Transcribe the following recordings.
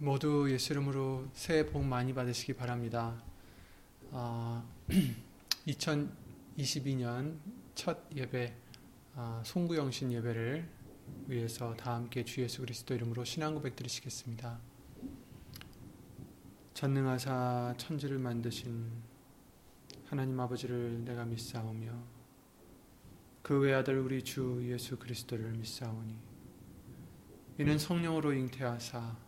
모두 예수 이름으로 새해 복 많이 받으시기 바랍니다. 아, 2022년 첫 예배 아, 송구영신 예배를 위해서 다 함께 주 예수 그리스도 이름으로 신앙 고백 드리시겠습니다. 전능하사 천지를 만드신 하나님 아버지를 내가 믿사오며 그 외아들 우리 주 예수 그리스도를 믿사오니 이는 성령으로 잉태하사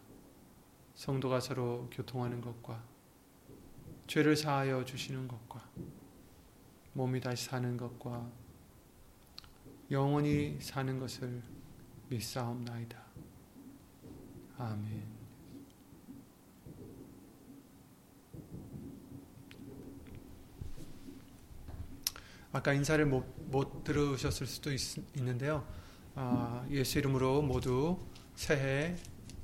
성도가 서로 교통하는 것과 죄를 사하여 주시는 것과 몸이 다시 사는 것과 영원히 사는 것을 믿사옵나이다. 아멘. 아까 인사를 못, 못 들으셨을 수도 있, 는데요 아, 예수 이름으로 모두 새해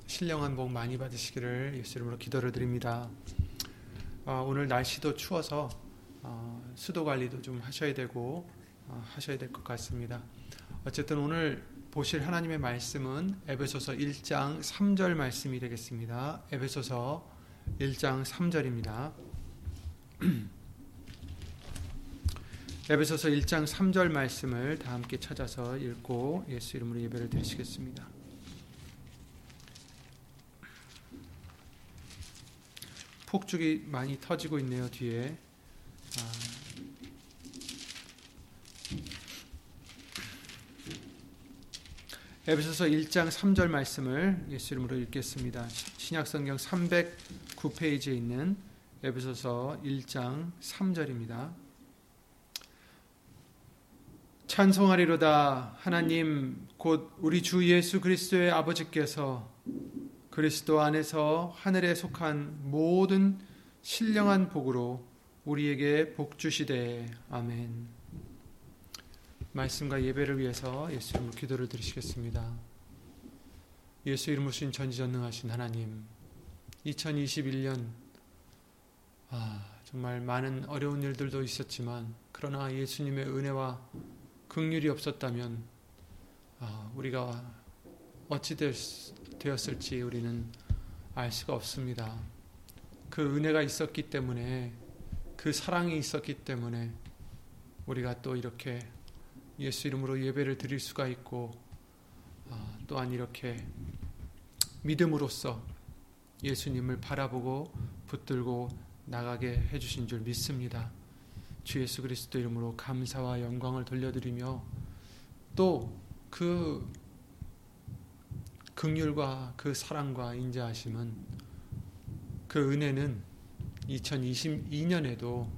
신령한 복 많이 받으시기를 예수 이름으로 기도를 드립니다. 어, 오늘 날씨도 추워서 어, 수도 관리도 좀 하셔야 되고 어, 하셔야 될 것 같습니다. 어쨌든 오늘 보실 하나님의 말씀은 에베소서 1장 3절 말씀이 되겠습니다. 에베소서 1장 3절입니다. 에베소서 1장 3절 말씀을 다 함께 찾아서 읽고 예수 이름으로 예배를 드리시겠습니다. 폭죽이 많이 터지고 있네요 뒤에. 아. 에베소서 1장 3절 말씀을 예수 이름으로 읽겠습니다. 신약성경 309페이지에 있는 에베소서 1장 3절입니다. 찬송하리로다 하나님 곧 우리 주 예수 그리스도의 아버지께서 그리스도 안에서 하늘에 속한 모든 신령한 복으로 우리에게 복 주시되 아멘. 말씀과 예배를 위해서 예수 이름으로 기도를 드리시겠습니다. 예수 이름으로 신 전지전능하신 하나님, 2021년 아, 정말 많은 어려운 일들도 있었지만 그러나 예수님의 은혜와 긍휼이 없었다면 아, 우리가 어찌 될 되었을지 우리는 알 수가 없습니다. 그 은혜가 있었기 때문에 그 사랑이 있었기 때문에 우리가 또 이렇게 예수 이름으로 예배를 드릴 수가 있고 어, 또한 이렇게 믿음으로써 예수님을 바라보고 붙들고 나가게 해주신 줄 믿습니다. 주 예수 그리스도 이름으로 감사와 영광을 돌려드리며 또그 극률과 그 사랑과 인자하심은 그 은혜는 2022년에도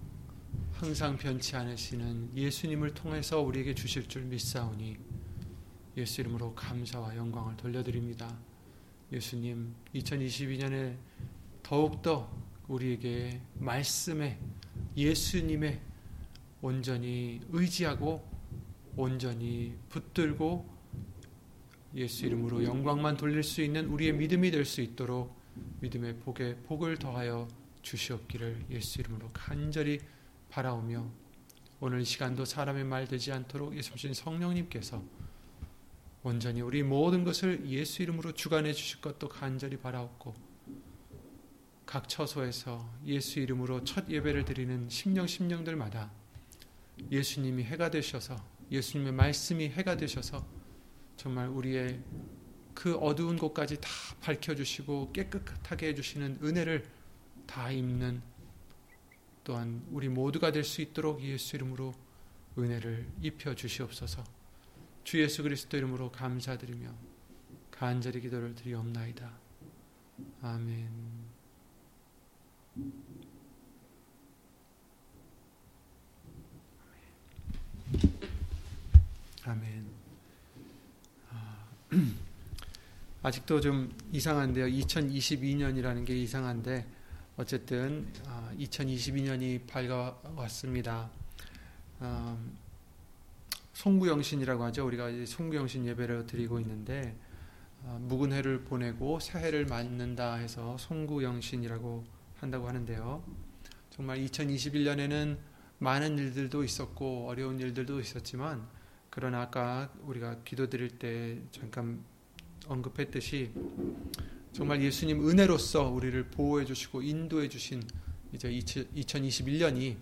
항상 변치 않으시는 예수님을 통해서 우리에게 주실 줄 믿사오니 예수 이름으로 감사와 영광을 돌려드립니다. 예수님 2022년에 더욱더 우리에게 말씀에 예수님의 온전히 의지하고 온전히 붙들고 예수 이름으로 영광만 돌릴 수 있는 우리의 믿음이 될 수 있도록 믿음의 복에 복을 더하여 주시옵기를 예수 이름으로 간절히 바라오며 오늘 시간도 사람의 말 되지 않도록 예수님 성령님께서 온전히 우리 모든 것을 예수 이름으로 주관해 주실 것도 간절히 바라옵고 각 처소에서 예수 이름으로 첫 예배를 드리는 심령 심령들마다 예수님이 해가 되셔서 예수님의 말씀이 해가 되셔서 정말 우리의 그 어두운 곳까지 다 밝혀주시고 깨끗하게 해주시는 은혜를 다 입는 또한 우리 모두가 될 수 있도록 예수 이름으로 은혜를 입혀 주시옵소서. 주 예수 그리스도 이름으로 감사드리며 간절히 기도를 드리옵나이다. 아멘. 아멘. 아직도 좀 이상한데요. 2022년이라는 게 이상한데 어쨌든 2022년이 아, 밝아왔습니다. 음, 송구영신이라고 하죠. 우리가 송구영신 예배를 드리고 있는데 아, 묵은 해를 보내고 새해를 맞는다 해서 송구영신이라고 한다고 하는데요. 정말 2021년에는 많은 일들도 있었고 어려운 일들도 있었지만 그러나 아까 우리가 기도드릴 때 잠깐 언급했듯이 정말 예수님 은혜로서 우리를 보호해 주시고 인도해 주신 이제 2021년이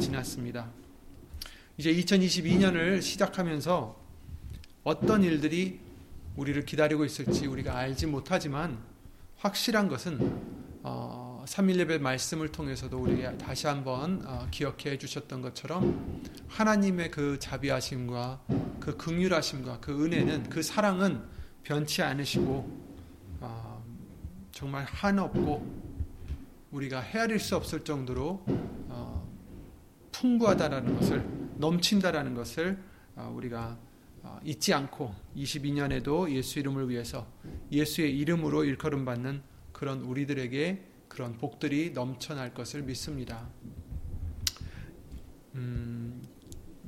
지났습니다. 이제 2022년을 시작하면서 어떤 일들이 우리를 기다리고 있을지 우리가 알지 못하지만 확실한 것은 어, 3.1예배 말씀을 통해서도 우리가 다시 한번 어, 기억해 주셨던 것처럼 하나님의 그 자비하심과 그 극률하심과 그 은혜는 그 사랑은 변치 않으시고 어, 정말 한없고 우리가 헤아릴 수 없을 정도로 어, 풍부하다라는 것을 넘친다라는 것을 어, 우리가 어, 잊지 않고 22년에도 예수 이름을 위해서 예수의 이름으로 일컬음 받는 그런 우리들에게 그런 복들이 넘쳐날 것을 믿습니다. 음,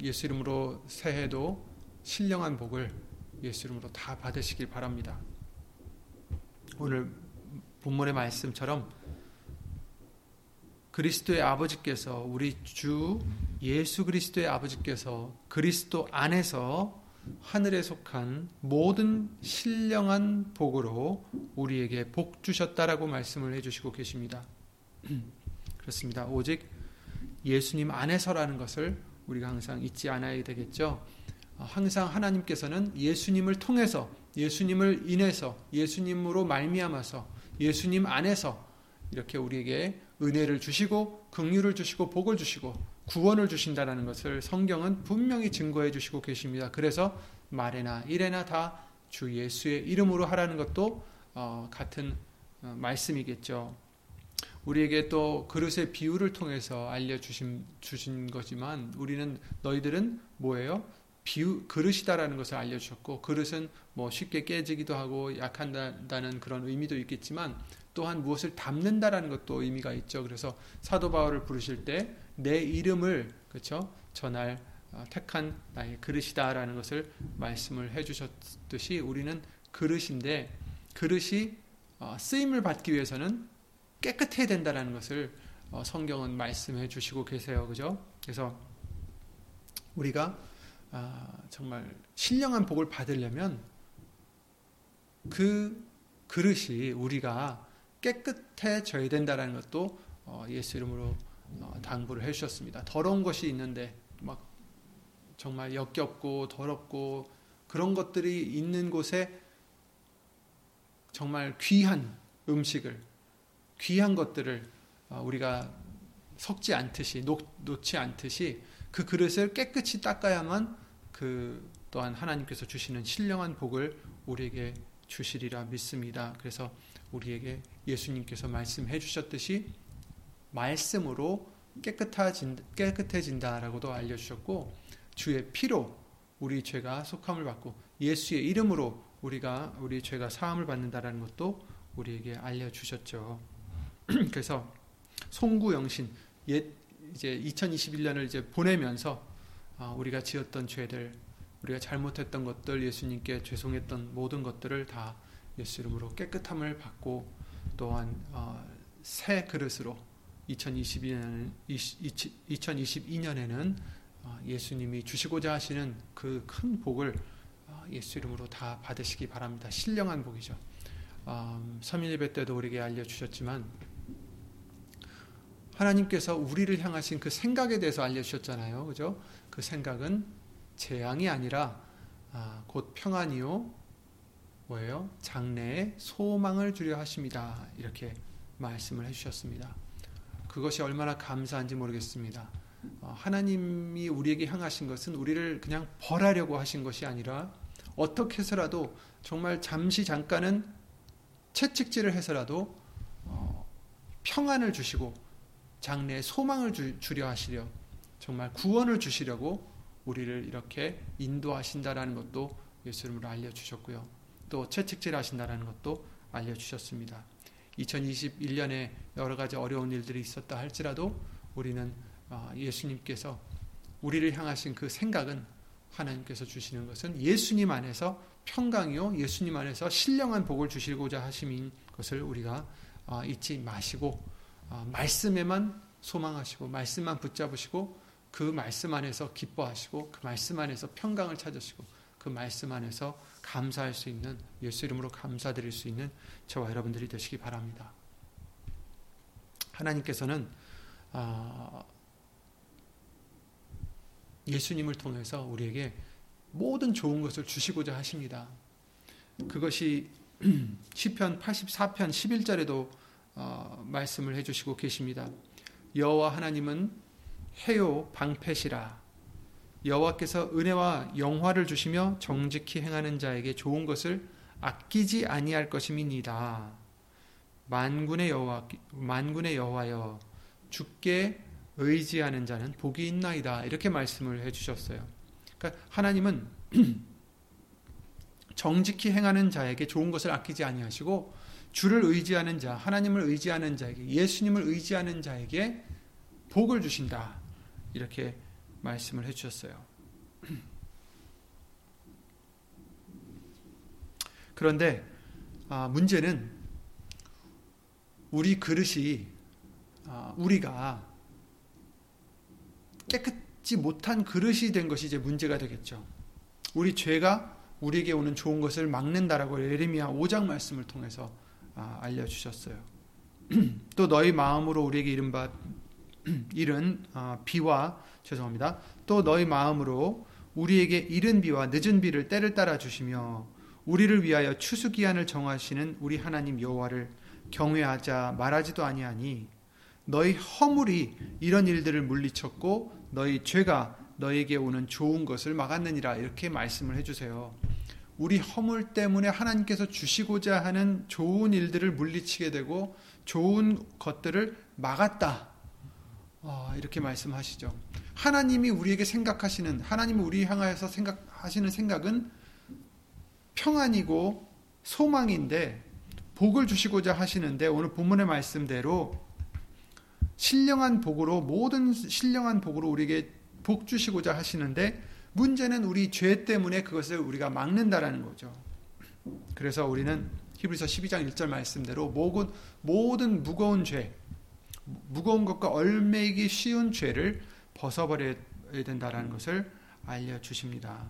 예수 이름으로 새해도 신령한 복을 예수 이름으로 다 받으시길 바랍니다. 오늘 본문의 말씀처럼 그리스도의 아버지께서 우리 주 예수 그리스도의 아버지께서 그리스도 안에서 하늘에 속한 모든 신령한 복으로 우리에게 복 주셨다라고 말씀을 해주시고 계십니다. 그렇습니다. 오직 예수님 안에서라는 것을 우리가 항상 잊지 않아야 되겠죠. 항상 하나님께서는 예수님을 통해서 예수님을 인해서 예수님으로 말미암아서 예수님 안에서 이렇게 우리에게 은혜를 주시고 긍휼을 주시고 복을 주시고 구원을 주신다라는 것을 성경은 분명히 증거해 주시고 계십니다. 그래서 말에나 일에나 다 주 예수의 이름으로 하라는 것도 어, 같은 어, 말씀이겠죠. 우리에게 또 그릇의 비유를 통해서 알려주신 주신 거지만 우리는 너희들은 뭐예요? 비유 그릇이다라는 것을 알려주셨고 그릇은 뭐 쉽게 깨지기도 하고 약한다는 그런 의미도 있겠지만 또한 무엇을 담는다라는 것도 의미가 있죠. 그래서 사도 바울을 부르실 때 내 이름을 그렇죠 전할 어, 택한 나의 그릇이다라는 것을 말씀을 해주셨듯이 우리는 그릇인데 그릇이 어, 쓰임을 받기 위해서는 깨끗해야 된다라는 것을 어, 성경은 말씀해 주시고 계세요. 그죠? 그래서 우리가 아, 정말 신령한 복을 받으려면 그 그릇이 우리가 깨끗해져야 된다는 것도 어, 예수 이름으로 어, 당부를 해주셨습니다. 더러운 것이 있는데 막 정말 역겹고 더럽고 그런 것들이 있는 곳에 정말 귀한 음식을 귀한 것들을 어, 우리가 섞지 않듯이 놓, 지 않듯이 그 그릇을 깨끗이 닦아야만 그 또한 하나님께서 주시는 신령한 복을 우리에게 주시리라 믿습니다. 그래서 우리에게 예수님께서 말씀해 주셨듯이 말씀으로 깨끗해진, 깨끗해진다라고도 알려주셨고 주의 피로 우리 죄가 속함을 받고 예수의 이름으로 우리가 우리 죄가 사함을 받는다라는 것도 우리에게 알려주셨죠. 그래서 송구 영신 옛 이제 2021년을 이제 보내면서 아, 우리가 지었던 죄들, 우리가 잘못했던 것들, 예수님께 죄송했던 모든 것들을 다 예수 이름으로 깨끗함을 받고 또한 어, 새 그릇으로 2022년 2022년에는 어, 예수님이 주시고자 하시는 그 큰 복을 어, 예수 이름으로 다 받으시기 바랍니다. 신령한 복이죠. 서민 예배 때도 우리에게 알려 주셨지만 하나님께서 우리를 향하신 그 생각에 대해서 알려 주셨잖아요. 그죠? 그 생각은 재앙이 아니라 아, 곧 평안이요 뭐예요? 장래에 소망을 주려 하십니다. 이렇게 말씀을 해주셨습니다. 그것이 얼마나 감사한지 모르겠습니다. 어, 하나님이 우리에게 향하신 것은 우리를 그냥 벌하려고 하신 것이 아니라 어떻게 해서라도 정말 잠시 잠깐은 채찍질을 해서라도 어, 평안을 주시고 장래에 소망을 주, 려 하시려 정말 구원을 주시려고 우리를 이렇게 인도하신다라는 것도 예수 이름으로 알려주셨고요. 또 채찍질 하신다는 것도 알려주셨습니다. 2021년에 여러 가지 어려운 일들이 있었다 할지라도 우리는 어, 예수님께서 우리를 향하신 그 생각은 하나님께서 주시는 것은 예수님 안에서 평강이요 예수님 안에서 신령한 복을 주시고자 하심인 것을 우리가 어, 잊지 마시고 어, 말씀에만 소망하시고 말씀만 붙잡으시고 그 말씀 안에서 기뻐하시고 그 말씀 안에서 평강을 찾으시고 그 말씀 안에서 감사할 수 있는 예수 이름으로 감사드릴 수 있는 저와 여러분들이 되시기 바랍니다. 하나님께서는 아, 예수님을 통해서 우리에게 모든 좋은 것을 주시고자 하십니다. 그것이 시편 84편 11절에도 어, 말씀을 해주시고 계십니다. 여호와 하나님은 해요 방패시라. 여호와께서 은혜와 영화를 주시며 정직히 행하는 자에게 좋은 것을 아끼지 아니할 것임이니이다. 만군의 여호와 만군의 여호와여 주께 의지하는 자는 복이 있나이다. 이렇게 말씀을 해 주셨어요. 그러니까 하나님은 정직히 행하는 자에게 좋은 것을 아끼지 아니하시고 주를 의지하는 자, 하나님을 의지하는 자에게 예수님을 의지하는 자에게 복을 주신다. 이렇게 말씀을 해 주셨어요. 그런데 아, 문제는 우리 그릇이 아, 우리가 깨끗지 못한 그릇이 된 것이 이제 문제가 되겠죠. 우리 죄가 우리에게 오는 좋은 것을 막는다라고 예레미야 5장 말씀을 통해서 아, 알려주셨어요. 또 너희 마음으로 우리에게 이른바 이른 비와 죄송합니다. 또 너희 마음으로 우리에게 이른 비와 늦은 비를 때를 따라 주시며 우리를 위하여 추수 기한을 정하시는 우리 하나님 여호와를 경외하자 말하지도 아니하니 너희 허물이 이런 일들을 물리쳤고 너희 죄가 너에게 오는 좋은 것을 막았느니라 이렇게 말씀을 해주세요. 우리 허물 때문에 하나님께서 주시고자 하는 좋은 일들을 물리치게 되고 좋은 것들을 막았다. 어, 이렇게 말씀하시죠. 하나님이 우리에게 생각하시는 하나님이 우리 향하여서 생각하시는 생각은 평안이고 소망인데 복을 주시고자 하시는데 오늘 본문의 말씀대로 신령한 복으로 모든 신령한 복으로 우리에게 복 주시고자 하시는데 문제는 우리 죄 때문에 그것을 우리가 막는다라는 거죠. 그래서 우리는 히브리서 12장 1절 말씀대로 모든 모든 무거운 죄 무거운 것과 얼매기 쉬운 죄를 벗어버려야 된다라는 것을 알려 주십니다.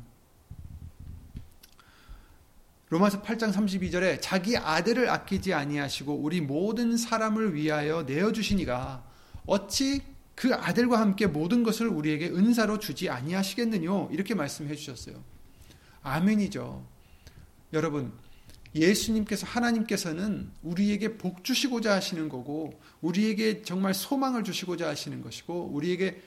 로마서 8장 32절에 자기 아들을 아끼지 아니하시고 우리 모든 사람을 위하여 내어 주시니가 어찌 그 아들과 함께 모든 것을 우리에게 은사로 주지 아니하시겠느뇨 이렇게 말씀해 주셨어요. 아멘이죠. 여러분 예수님께서 하나님께서는 우리에게 복 주시고자 하시는 거고 우리에게 정말 소망을 주시고자 하시는 것이고 우리에게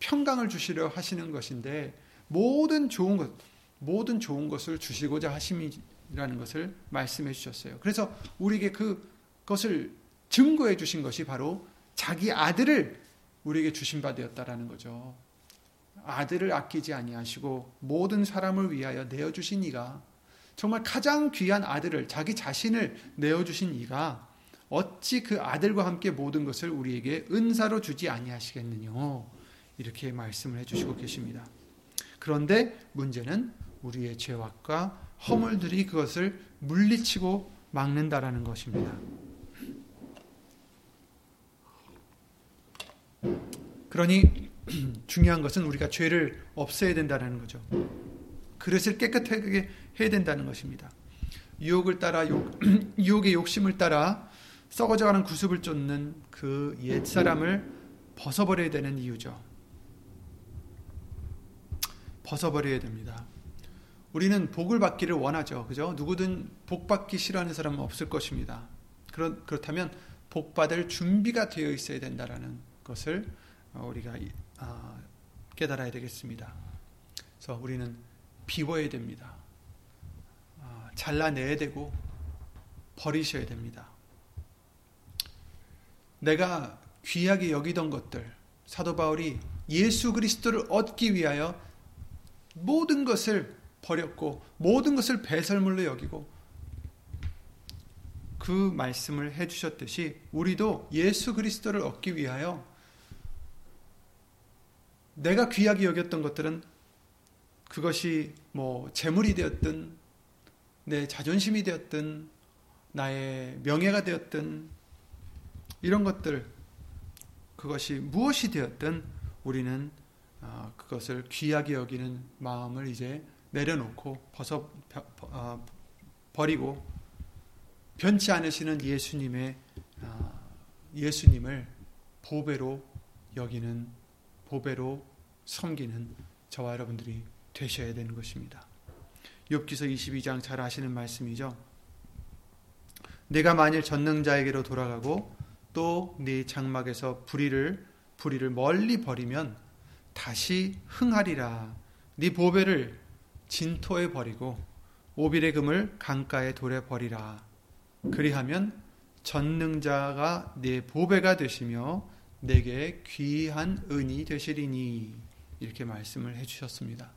평강을 주시려 하시는 것인데 모든 좋은 것 모든 좋은 것을 주시고자 하심이라는 것을 말씀해 주셨어요. 그래서 우리에게 그것을 증거해 주신 것이 바로 자기 아들을 우리에게 주신 바 되었다라는 거죠. 아들을 아끼지 아니하시고 모든 사람을 위하여 내어 주신 이가 정말 가장 귀한 아들을 자기 자신을 내어 주신 이가 어찌 그 아들과 함께 모든 것을 우리에게 은사로 주지 아니하시겠느냐 이렇게 말씀을 해주시고 계십니다. 그런데 문제는 우리의 죄악과 허물들이 그것을 물리치고 막는다라는 것입니다. 그러니 중요한 것은 우리가 죄를 없애야 된다는 거죠. 그릇을 깨끗하게 해야 된다는 것입니다. 유혹을 따라 욕, 유혹의 욕심을 따라 썩어져가는 구습을 쫓는 그 옛 사람을 벗어버려야 되는 이유죠. 벗어버려야 됩니다. 우리는 복을 받기를 원하죠. 그죠? 누구든 복 받기 싫어하는 사람은 없을 것입니다. 그렇, 그렇다면 복 받을 준비가 되어 있어야 된다라는 것을 어, 우리가 아, 깨달아야 되겠습니다. 그래서 우리는 비워야 됩니다. 아, 잘라내야 되고 버리셔야 됩니다. 내가 귀하게 여기던 것들 사도 바울이 예수 그리스도를 얻기 위하여 모든 것을 버렸고 모든 것을 배설물로 여기고 그 말씀을 해 주셨듯이 우리도 예수 그리스도를 얻기 위하여 내가 귀하게 여겼던 것들은 그것이 뭐 재물이 되었든 내 자존심이 되었든 나의 명예가 되었든 이런 것들 그것이 무엇이 되었든 우리는 아, 그것을 귀하게 여기는 마음을 이제 내려놓고 벗어 아, 버리고 변치 않으시는 예수님의 아, 예수님을 보배로 여기는 보배로 섬기는 저와 여러분들이 되셔야 되는 것입니다. 욥기서 22장 잘 아시는 말씀이죠. 내가 만일 전능자에게로 돌아가고 또 네 장막에서 불의를 불의를 멀리 버리면 다시 흥하리라. 네 보배를 진토에 버리고 오빌의 금을 강가에 돌에 버리라. 그리하면 전능자가 네 보배가 되시며 내게 귀한 은이 되시리니 이렇게 말씀을 해주셨습니다.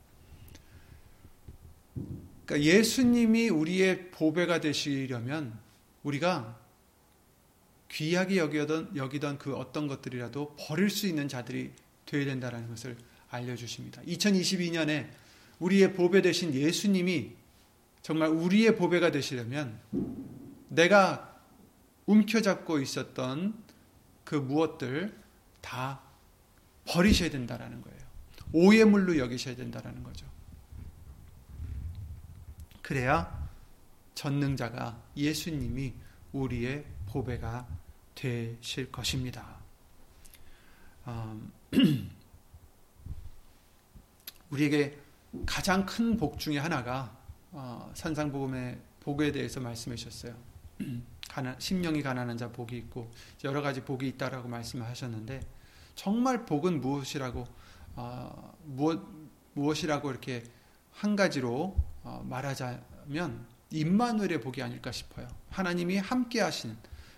그러니까 예수님이 우리의 보배가 되시려면 우리가 귀하게 여기던, 여기던 그 어떤 것들이라도 버릴 수 있는 자들이 되어야 된다는 것을 알려주십니다. 2022년에 우리의 보배 되신 예수님이 정말 우리의 보배가 되시려면 내가 움켜잡고 있었던 그 무엇들 다 버리셔야 된다라는 거예요. 오해물로 여기셔야 된다라는 거죠. 그래야 전능자가 예수님이 우리의 보배가 되실 것입니다. 음, 우리에게 가장 큰 복 중에 하나가 어, 산상복음의 복에 대해서 말씀해 주셨어요. 가난, 심령이 가난한 자 복이 있고 여러 가지 복이 있다라고 말씀하셨는데 정말 복은 무엇이라고 어, 무엇 무엇이라고 이렇게 한 가지로 어, 말하자면 임마누엘의 복이 아닐까 싶어요. 하나님이 함께 하시는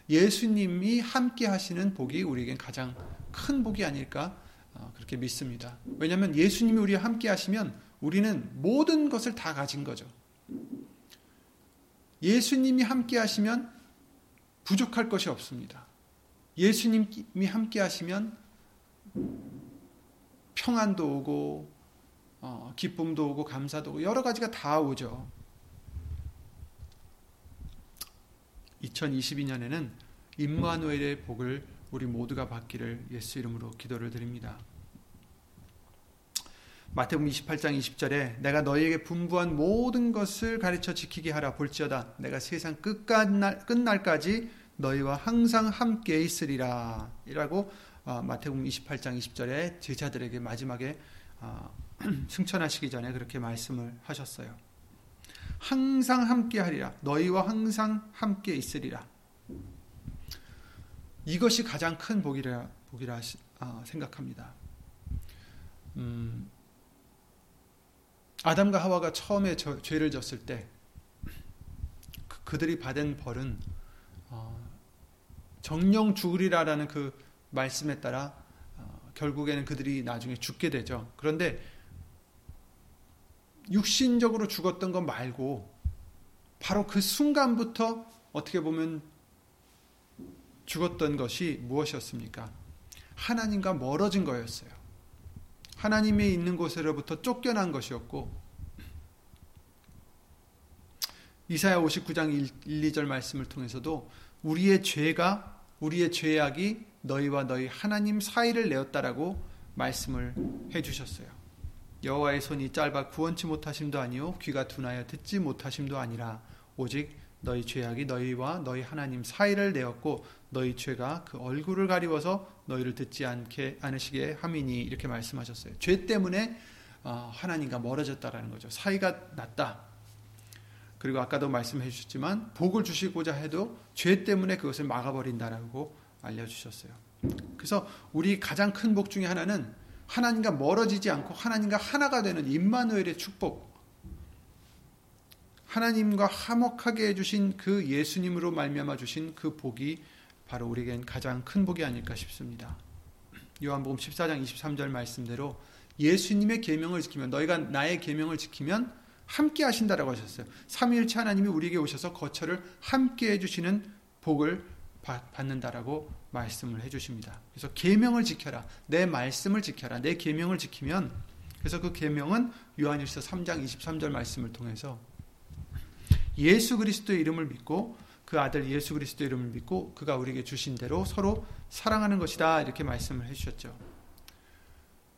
예수님이 함께 하시는 복이 우리에겐 가장 큰 복이 아닐까 어, 그렇게 믿습니다. 왜냐하면 예수님이 우리와 함께 하시면 우리는 모든 것을 다 가진 거죠. 예수님이 함께 하시면 부족할 것이 없습니다. 예수님이 함께 하시면 평안도 오고 어, 기쁨도 오고 감사도 오고 여러 가지가 다 오죠. 2022년에는 임마누엘의 복을 우리 모두가 받기를 예수 이름으로 기도를 드립니다. 마태복음 28장 20절에 내가 너희에게 분부한 모든 것을 가르쳐 지키게 하라 볼지어다 내가 세상 끝날, 끝날까지 너희와 항상 함께 있으리라 이라고 어, 마태복음 28장 20절에 제자들에게 마지막에 어, 승천하시기 전에 그렇게 말씀을 하셨어요. 항상 함께 하리라 너희와 항상 함께 있으리라 이것이 가장 큰 복이라 복이라 어, 생각합니다. 음, 아담과 하와가 처음에 저, 죄를 졌을 때 그, 들이 받은 벌은 어, 정령 죽으리라라는 그 말씀에 따라 어, 결국에는 그들이 나중에 죽게 되죠. 그런데 육신적으로 죽었던 것 말고 바로 그 순간부터 어떻게 보면 죽었던 것이 무엇이었습니까? 하나님과 멀어진 거였어요. 하나님이 있는 곳으로부터 쫓겨난 것이었고 이사야 59장 1, 2절 말씀을 통해서도 우리의 죄가 우리의 죄악이 너희와 너희 하나님 사이를 내었다라고 말씀을 해 주셨어요. 여호와의 손이 짧아 구원치 못하심도 아니요 귀가 둔하여 듣지 못하심도 아니라 오직 너희 죄악이 너희와 너희 하나님 사이를 내었고 너희 죄가 그 얼굴을 가리워서 너희를 듣지 않게 않으시게 함이니 이렇게 말씀하셨어요. 죄 때문에 어, 하나님과 멀어졌다라는 거죠. 사이가 났다. 그리고 아까도 말씀해 주셨지만 복을 주시고자 해도 죄 때문에 그것을 막아버린다라고 알려주셨어요. 그래서 우리 가장 큰 복 중에 하나는 하나님과 멀어지지 않고 하나님과 하나가 되는 임마누엘의 축복. 하나님과 화목하게 해주신 그 예수님으로 말미암아 주신 그 복이 바로 우리에겐 가장 큰 복이 아닐까 싶습니다. 요한복음 14장 23절 말씀대로 예수님의 계명을 지키면 너희가 나의 계명을 지키면 함께 하신다라고 하셨어요. 삼위일체 하나님이 우리에게 오셔서 거처를 함께 해 주시는 복을 받는다라고 말씀을 해주십니다. 그래서 계명을 지켜라. 내 말씀을 지켜라. 내 계명을 지키면 그래서 그 계명은 요한일서 3장 23절 말씀을 통해서 예수 그리스도의 이름을 믿고 그 아들 예수 그리스도의 이름을 믿고 그가 우리에게 주신 대로 서로 사랑하는 것이다 이렇게 말씀을 해주셨죠.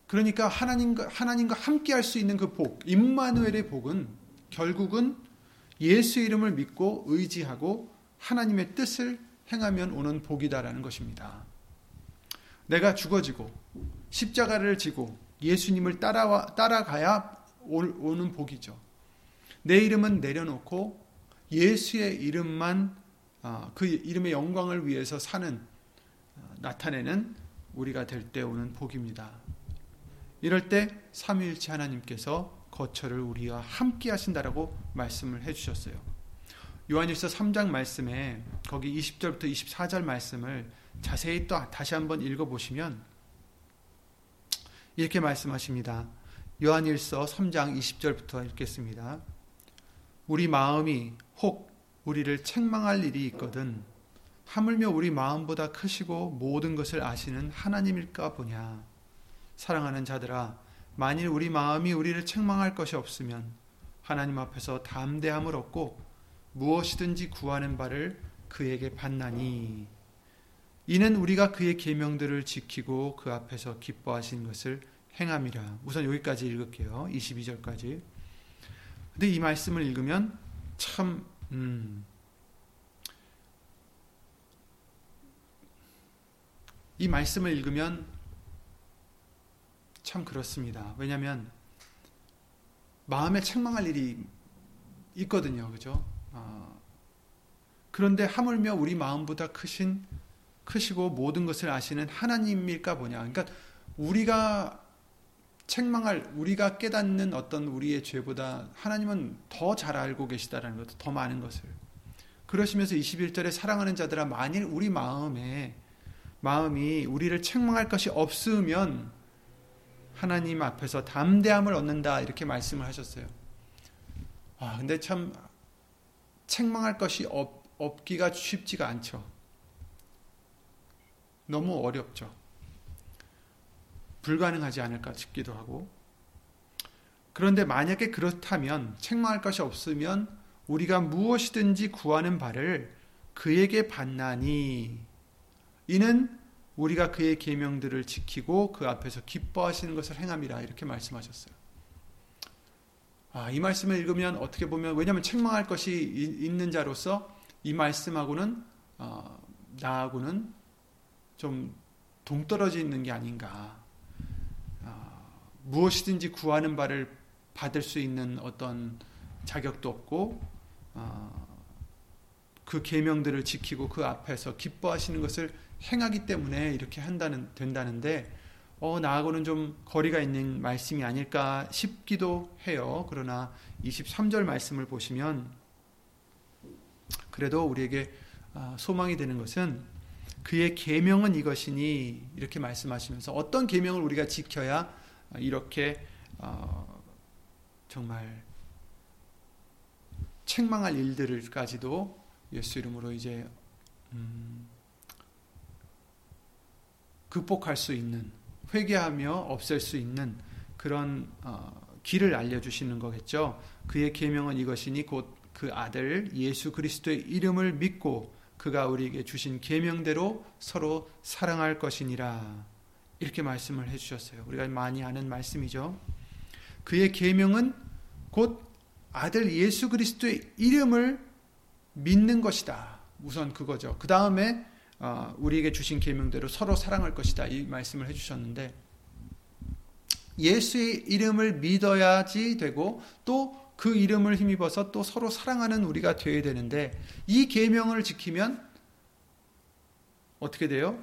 그러니까 하나님과 하나님과 함께할 수 있는 그 복, 임마누엘의 복은 결국은 예수 이름을 믿고 의지하고 하나님의 뜻을 행하면 오는 복이다라는 것입니다. 내가 죽어지고 십자가를 지고 예수님을 따라와, 따라가야 오는 복이죠. 내 이름은 내려놓고 예수의 이름만 아, 그 이름의 영광을 위해서 사는 아, 나타내는 우리가 될 때 오는 복입니다. 이럴 때 삼위일체 하나님께서 거처를 우리와 함께 하신다라고 말씀을 해 주셨어요. 요한일서 3장 말씀에 거기 20절부터 24절 말씀을 자세히 또 다시 한번 읽어 보시면 이렇게 말씀하십니다. 요한일서 3장 20절부터 읽겠습니다. 우리 마음이 혹 우리를 책망할 일이 있거든 하물며 우리 마음보다 크시고 모든 것을 아시는 하나님일까 보냐 사랑하는 자들아 만일 우리 마음이 우리를 책망할 것이 없으면 하나님 앞에서 담대함을 얻고 무엇이든지 구하는 바를 그에게 받나니 이는 우리가 그의 계명들을 지키고 그 앞에서 기뻐하신 것을 행함이라. 우선 여기까지 읽을게요. 22절까지. 근데 이 말씀을 읽으면 참 음, 이 말씀을 읽으면 참 그렇습니다. 왜냐하면 마음에 책망할 일이 있거든요, 그죠? 어, 그런데 하물며 우리 마음보다 크신 크시고 모든 것을 아시는 하나님일까 보냐. 그러니까 우리가 책망할 우리가 깨닫는 어떤 우리의 죄보다 하나님은 더 잘 알고 계시다라는 것, 더 많은 것을. 그러시면서 21절에 사랑하는 자들아 만일 우리 마음에 마음이 우리를 책망할 것이 없으면 하나님 앞에서 담대함을 얻는다 이렇게 말씀을 하셨어요. 아, 근데 참 책망할 것이 없, 없기가 쉽지가 않죠. 너무 어렵죠. 불가능하지 않을까 싶기도 하고. 그런데 만약에 그렇다면 책망할 것이 없으면 우리가 무엇이든지 구하는 바를 그에게 받나니 이는 우리가 그의 계명들을 지키고 그 앞에서 기뻐하시는 것을 행함이라 이렇게 말씀하셨어요. 아, 이 말씀을 읽으면 어떻게 보면 왜냐하면 책망할 것이 있는 자로서 이 말씀하고는 어, 나하고는 좀 동떨어져 있는 게 아닌가. 어, 무엇이든지 구하는 바를 받을 수 있는 어떤 자격도 없고 어, 그 계명들을 지키고 그 앞에서 기뻐하시는 것을 행하기 때문에 이렇게 한다는 된다는데 어, 나하고는 좀 거리가 있는 말씀이 아닐까 싶기도 해요. 그러나 23절 말씀을 보시면 그래도 우리에게 아, 소망이 되는 것은 그의 계명은 이것이니 이렇게 말씀하시면서 어떤 계명을 우리가 지켜야 이렇게 어, 정말 책망할 일들까지도 예수 이름으로 이제 음, 극복할 수 있는 회개하며 없앨 수 있는 그런 어, 길을 알려주시는 거겠죠. 그의 계명은 이것이니 곧 그 아들 예수 그리스도의 이름을 믿고 그가 우리에게 주신 계명대로 서로 사랑할 것이니라 이렇게 말씀을 해주셨어요. 우리가 많이 아는 말씀이죠. 그의 계명은 곧 아들 예수 그리스도의 이름을 믿는 것이다. 우선 그거죠. 그 다음에 어, 우리에게 주신 계명대로 서로 사랑할 것이다. 이 말씀을 해주셨는데 예수의 이름을 믿어야지 되고 또 그 이름을 힘입어서 또 서로 사랑하는 우리가 되어야 되는데 이 계명을 지키면 어떻게 돼요?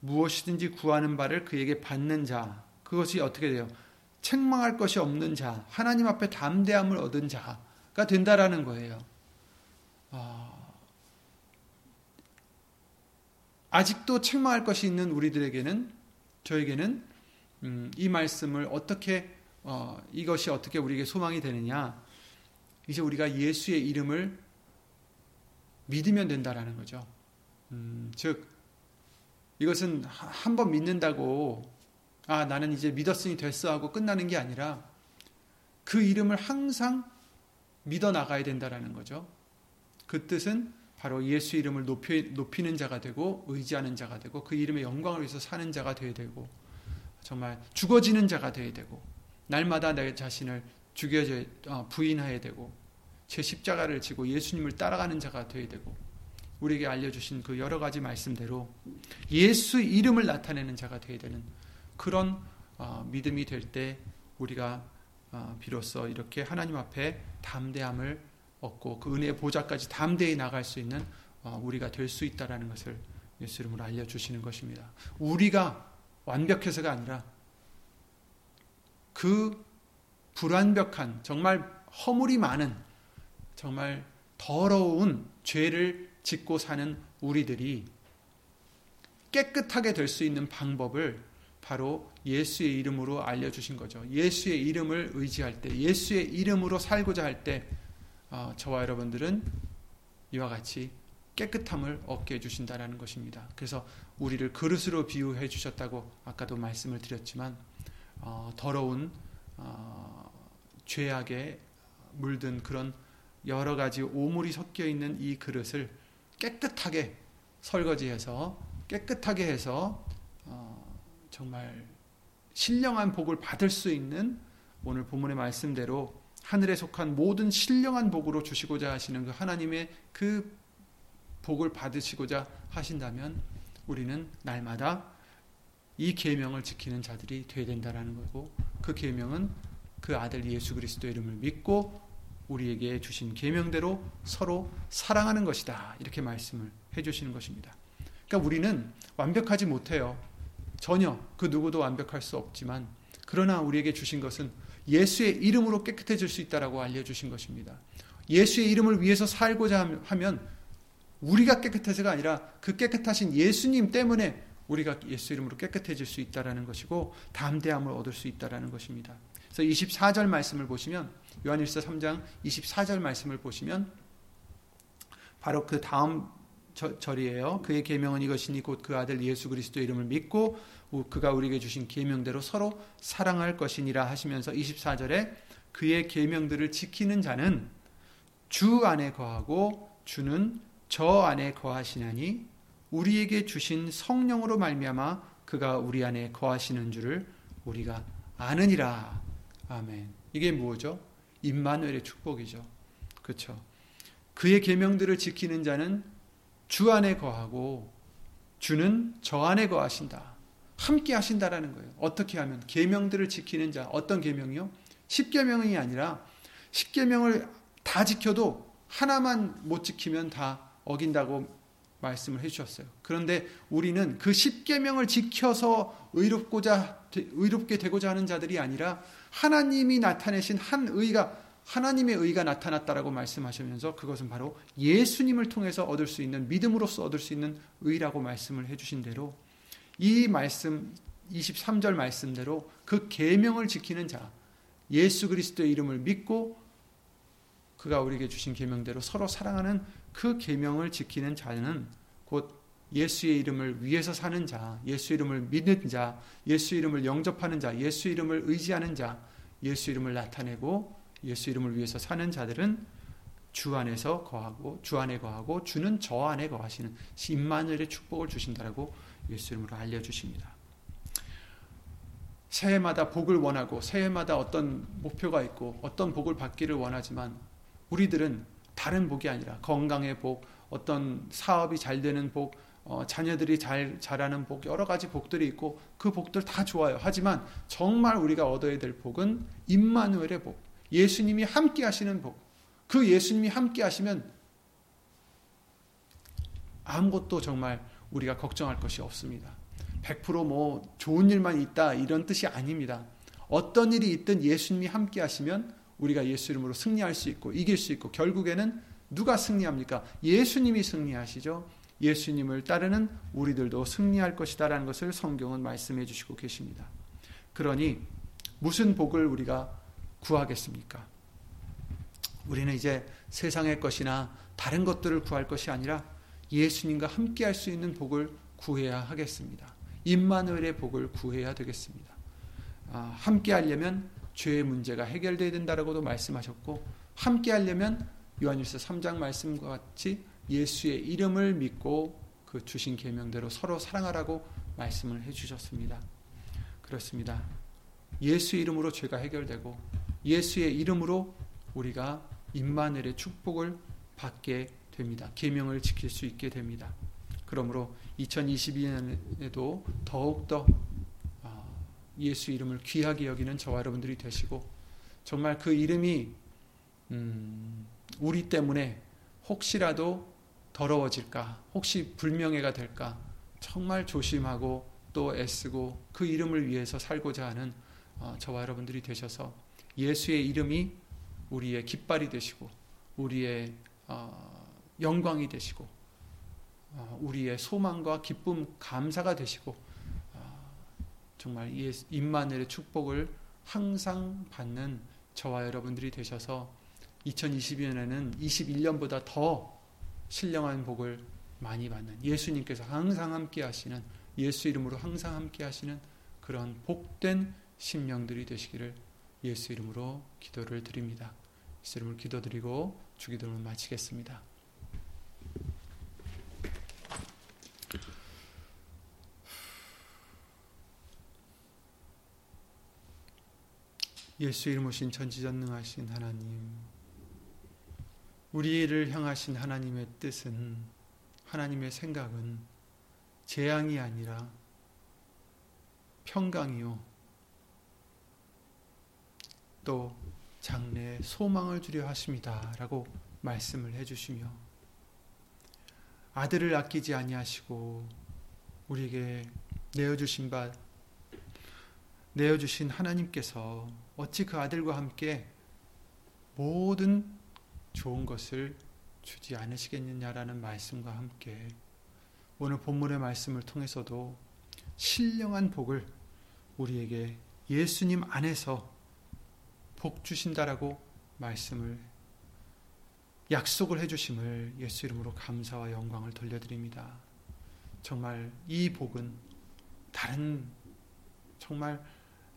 무엇이든지 구하는 바를 그에게 받는 자 그것이 어떻게 돼요? 책망할 것이 없는 자 하나님 앞에 담대함을 얻은 자가 된다라는 거예요. 아, 아직도 책망할 것이 있는 우리들에게는 저에게는 음, 이 말씀을 어떻게 어, 이것이 어떻게 우리에게 소망이 되느냐? 이제 우리가 예수의 이름을 믿으면 된다라는 거죠. 음, 즉 이것은 한 번 믿는다고 아 나는 이제 믿었으니 됐어 하고 끝나는 게 아니라 그 이름을 항상 믿어 나가야 된다라는 거죠. 그 뜻은 바로 예수 이름을 높이, 높이 는 자가 되고 의지하는 자가 되고 그 이름의 영광을 위해서 사는 자가 되어야 되고 정말 죽어지는 자가 되어야 되고 날마다 내 자신을 죽여져 어, 부인해야 되고 제 십자가를 지고 예수님을 따라가는 자가 되어야 되고 우리에게 알려주신 그 여러 가지 말씀대로 예수 이름을 나타내는 자가 되어야 되는 그런 어, 믿음이 될 때 우리가 어, 비로소 이렇게 하나님 앞에 담대함을 얻고 그 은혜의 보좌까지 담대히 나갈 수 있는 우리가 될 수 있다라는 것을 예수 이름으로 알려주시는 것입니다. 우리가 완벽해서가 아니라 그 불완벽한 정말 허물이 많은 정말 더러운 죄를 짓고 사는 우리들이 깨끗하게 될 수 있는 방법을 바로 예수의 이름으로 알려주신 거죠. 예수의 이름을 의지할 때, 예수의 이름으로 살고자 할 때, 어, 저와 여러분들은 이와 같이 깨끗함을 얻게 해주신다라는 것입니다. 그래서 우리를 그릇으로 비유해 주셨다고 아까도 말씀을 드렸지만, 어, 더러운 어, 죄악에 물든 그런 여러 가지 오물이 섞여 있는 이 그릇을 깨끗하게 설거지해서 깨끗하게 해서 어, 정말 신령한 복을 받을 수 있는 오늘 본문의 말씀대로 하늘에 속한 모든 신령한 복으로 주시고자 하시는 그 하나님의 그 복을 받으시고자 하신다면 우리는 날마다 이 계명을 지키는 자들이 되어야 된다라는 거고 그 계명은 그 아들 예수 그리스도 이름을 믿고 우리에게 주신 계명대로 서로 사랑하는 것이다. 이렇게 말씀을 해 주시는 것입니다. 그러니까 우리는 완벽하지 못해요. 전혀 그 누구도 완벽할 수 없지만 그러나 우리에게 주신 것은 예수의 이름으로 깨끗해질 수 있다라고 알려 주신 것입니다. 예수의 이름을 위해서 살고자 하면 우리가 깨끗해서가 아니라 그 깨끗하신 예수님 때문에 우리가 예수 이름으로 깨끗해질 수 있다라는 것이고 담대함을 얻을 수 있다라는 것입니다. 그래서 24절 말씀을 보시면 요한일서 3장 24절 말씀을 보시면 바로 그 다음 절이에요. 그의 계명은 이것이니 곧 그 아들 예수 그리스도 이름을 믿고 그가 우리에게 주신 계명대로 서로 사랑할 것이니라 하시면서 24절에 그의 계명들을 지키는 자는 주 안에 거하고 주는 저 안에 거하시나니 우리에게 주신 성령으로 말미암아 그가 우리 안에 거하시는 줄을 우리가 아느니라. 아멘. 이게 뭐죠? 임마누엘의 축복이죠. 그렇죠. 그의 계명들을 지키는 자는 주 안에 거하고 주는 저 안에 거하신다. 함께 하신다라는 거예요. 어떻게 하면 계명들을 지키는 자 어떤 계명이요? 십계명이 아니라 십계명을 다 지켜도 하나만 못 지키면 다 어긴다고 말씀을 해 주셨어요. 그런데 우리는 그 십계명을 지켜서 의롭고자 의롭게 되고자 하는 자들이 아니라 하나님이 나타내신 한 의가 하나님의 의가 나타났다라고 말씀하시면서 그것은 바로 예수님을 통해서 얻을 수 있는 믿음으로써 얻을 수 있는 의라고 말씀을 해 주신 대로 이 말씀 23절 말씀대로 그 계명을 지키는 자 예수 그리스도의 이름을 믿고 그가 우리에게 주신 계명대로 서로 사랑하는 그 계명을 지키는 자는 곧 예수의 이름을 위해서 사는 자, 예수 이름을 믿는 자, 예수 이름을 영접하는 자, 예수 이름을 의지하는 자, 예수 이름을 나타내고 예수 이름을 위해서 사는 자들은 주 안에서 거하고 주 안에 거하고 주는 저 안에 거하시는 임마누엘의 축복을 주신다라고 예수 이름으로 알려 주십니다. 새해마다 복을 원하고 새해마다 어떤 목표가 있고 어떤 복을 받기를 원하지만 우리들은 다른 복이 아니라 건강의 복, 어떤 사업이 잘 되는 복, 어, 자녀들이 잘 자라는 복 여러 가지 복들이 있고 그 복들 다 좋아요. 하지만 정말 우리가 얻어야 될 복은 임마누엘의 복, 예수님이 함께 하시는 복. 그 예수님이 함께 하시면 아무것도 정말 우리가 걱정할 것이 없습니다. 100%뭐 좋은 일만 있다 이런 뜻이 아닙니다. 어떤 일이 있든 예수님이 함께 하시면 우리가 예수 이름으로 승리할 수 있고 이길 수 있고 결국에는 누가 승리합니까? 예수님이 승리하시죠. 예수님을 따르는 우리들도 승리할 것이다라는 것을 성경은 말씀해 주시고 계십니다. 그러니 무슨 복을 우리가 구하겠습니까? 우리는 이제 세상의 것이나 다른 것들을 구할 것이 아니라 예수님과 함께 할 수 있는 복을 구해야 하겠습니다. 임마누엘의 복을 구해야 되겠습니다. 아, 함께 하려면 죄의 문제가 해결돼야 된다라고도 말씀하셨고 함께 하려면 요한일서 3장 말씀과 같이 예수의 이름을 믿고 그 주신 계명대로 서로 사랑하라고 말씀을 해 주셨습니다. 그렇습니다. 예수 이름으로 죄가 해결되고 예수의 이름으로 우리가 임마늘의 축복을 받게 됩니다. 계명을 지킬 수 있게 됩니다. 그러므로 2022년에도 더욱더 어, 예수 이름을 귀하게 여기는 저와 여러분들이 되시고 정말 그 이름이 음, 우리 때문에 혹시라도 더러워질까, 혹시 불명예가 될까, 정말 조심하고 또 애쓰고 그 이름을 위해서 살고자 하는 어, 저와 여러분들이 되셔서 예수의 이름이 우리의 깃발이 되시고 우리의 어, 영광이 되시고 어, 우리의 소망과 기쁨, 감사가 되시고 정말 임마늘의 축복을 항상 받는 저와 여러분들이 되셔서 2022년에는 21년보다 더 신령한 복을 많이 받는 예수님께서 항상 함께 하시는 예수 이름으로 항상 함께 하시는 그런 복된 심령들이 되시기를 예수 이름으로 기도를 드립니다. 예수 이름으로 기도드리고 주기도를 마치겠습니다. 예수 이름 오신 전지전능하신 하나님 우리를 향하신 하나님의 뜻은 하나님의 생각은 재앙이 아니라 평강이요. 또 장래에 소망을 주려 하십니다. 라고 말씀을 해주시며 아들을 아끼지 아니하시고 우리에게 내어주신 바 내어주신 하나님께서 어찌 그 아들과 함께 모든 좋은 것을 주지 않으시겠느냐라는 말씀과 함께 오늘 본문의 말씀을 통해서도 신령한 복을 우리에게 예수님 안에서 복 주신다라고 말씀을 약속을 해 주심을 예수 이름으로 감사와 영광을 돌려드립니다. 정말 이 복은 다른 정말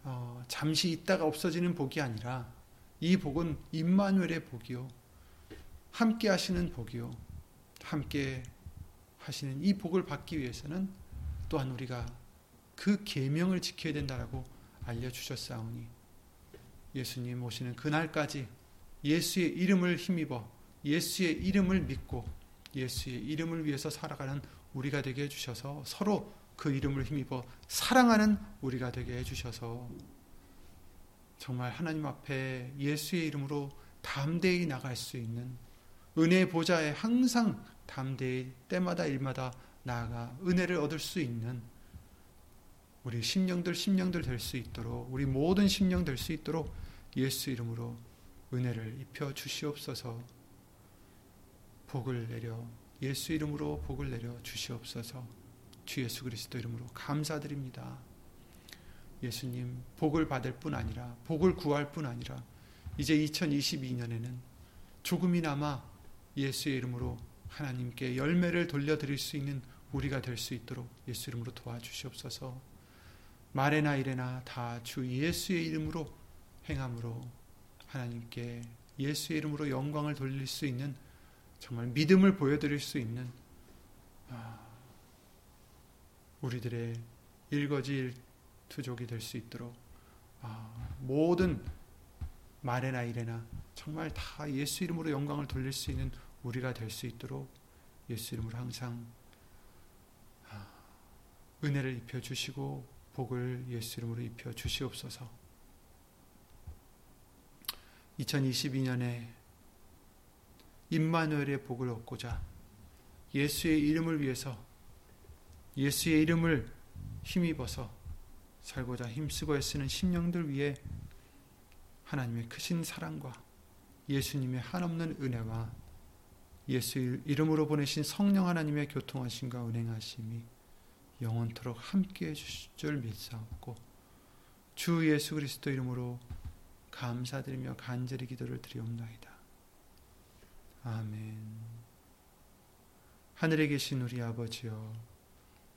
어, 잠시 있다가 없어지는 복이 아니라 이 복은 임마누엘의 복이요 함께 하시는 복이요. 함께 하시는 이 복을 받기 위해서는 또한 우리가 그 계명을 지켜야 된다라고 알려 주셨사오니 예수님 오시는 그날까지 예수의 이름을 힘입어 예수의 이름을 믿고 예수의 이름을 위해서 살아가는 우리가 되게 해 주셔서 서로 그 이름을 힘입어 사랑하는 우리가 되게 해 주셔서 정말 하나님 앞에 예수의 이름으로 담대히 나갈 수 있는 은혜 보좌에 항상 담대히 때마다 일마다 나아가 은혜를 얻을 수 있는 우리 심령들 심령들 될 수 있도록 우리 모든 심령 될 수 있도록 예수 이름으로 은혜를 입혀 주시옵소서. 복을 내려 예수 이름으로 복을 내려 주시옵소서. 주 예수 그리스도 이름으로 감사드립니다. 예수님 복을 받을 뿐 아니라 복을 구할 뿐 아니라 이제 2022년에는 조금이나마 예수의 이름으로 하나님께 열매를 돌려드릴 수 있는 우리가 될 수 있도록 예수 이름으로 도와주시옵소서. 말에나 이래나 다 주 예수의 이름으로 행함으로 하나님께 예수의 이름으로 영광을 돌릴 수 있는 정말 믿음을 보여드릴 수 있는 아, 우리들의 일거지 투족이 될 수 있도록 아, 모든 말에나 이래나 정말 다 예수 이름으로 영광을 돌릴 수 있는 우리가 될 수 있도록 예수 이름으로 항상 아, 은혜를 입혀 주시고 복을 예수 이름으로 입혀 주시옵소서. 2022년에 임마누엘의 복을 얻고자 예수의 이름을 위해서 예수의 이름을 힘입어서 살고자 힘쓰고 애쓰는 심령들 위해 하나님의 크신 사랑과 예수님의 한없는 은혜와 예수 이름으로 보내신 성령 하나님의 교통하심과 은행하심이 영원토록 함께해 주실 줄 믿사옵고 주 예수 그리스도 이름으로 감사드리며 간절히 기도를 드리옵나이다. 아멘. 하늘에 계신 우리 아버지여,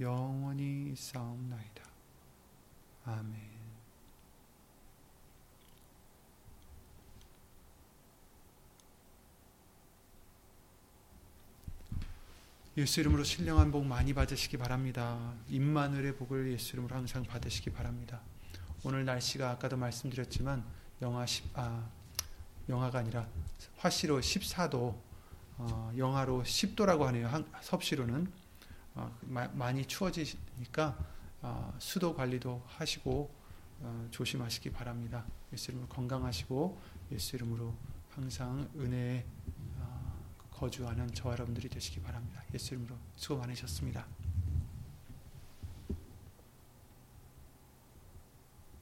영원히 있사옵나이다. 아멘. 예수 이름으로 신령한 복 많이 받으시기 바랍니다. 임마누엘의 복을 예수 이름으로 항상 받으시기 바랍니다. 오늘 날씨가 아까도 말씀드렸지만 영하 10, 아, 영하가 아니라 화씨로 14도, 어, 영하로 10도라고 하네요. 한, 섭씨로는 어, 마, 많이 추워지니까 어, 수도 관리도 하시고 어, 조심하시기 바랍니다. 예수 이름으로 건강하시고 예수 이름으로 항상 은혜에 어, 거주하는 저와 여러분들이 되시기 바랍니다. 예수 이름으로 수고 많으셨습니다.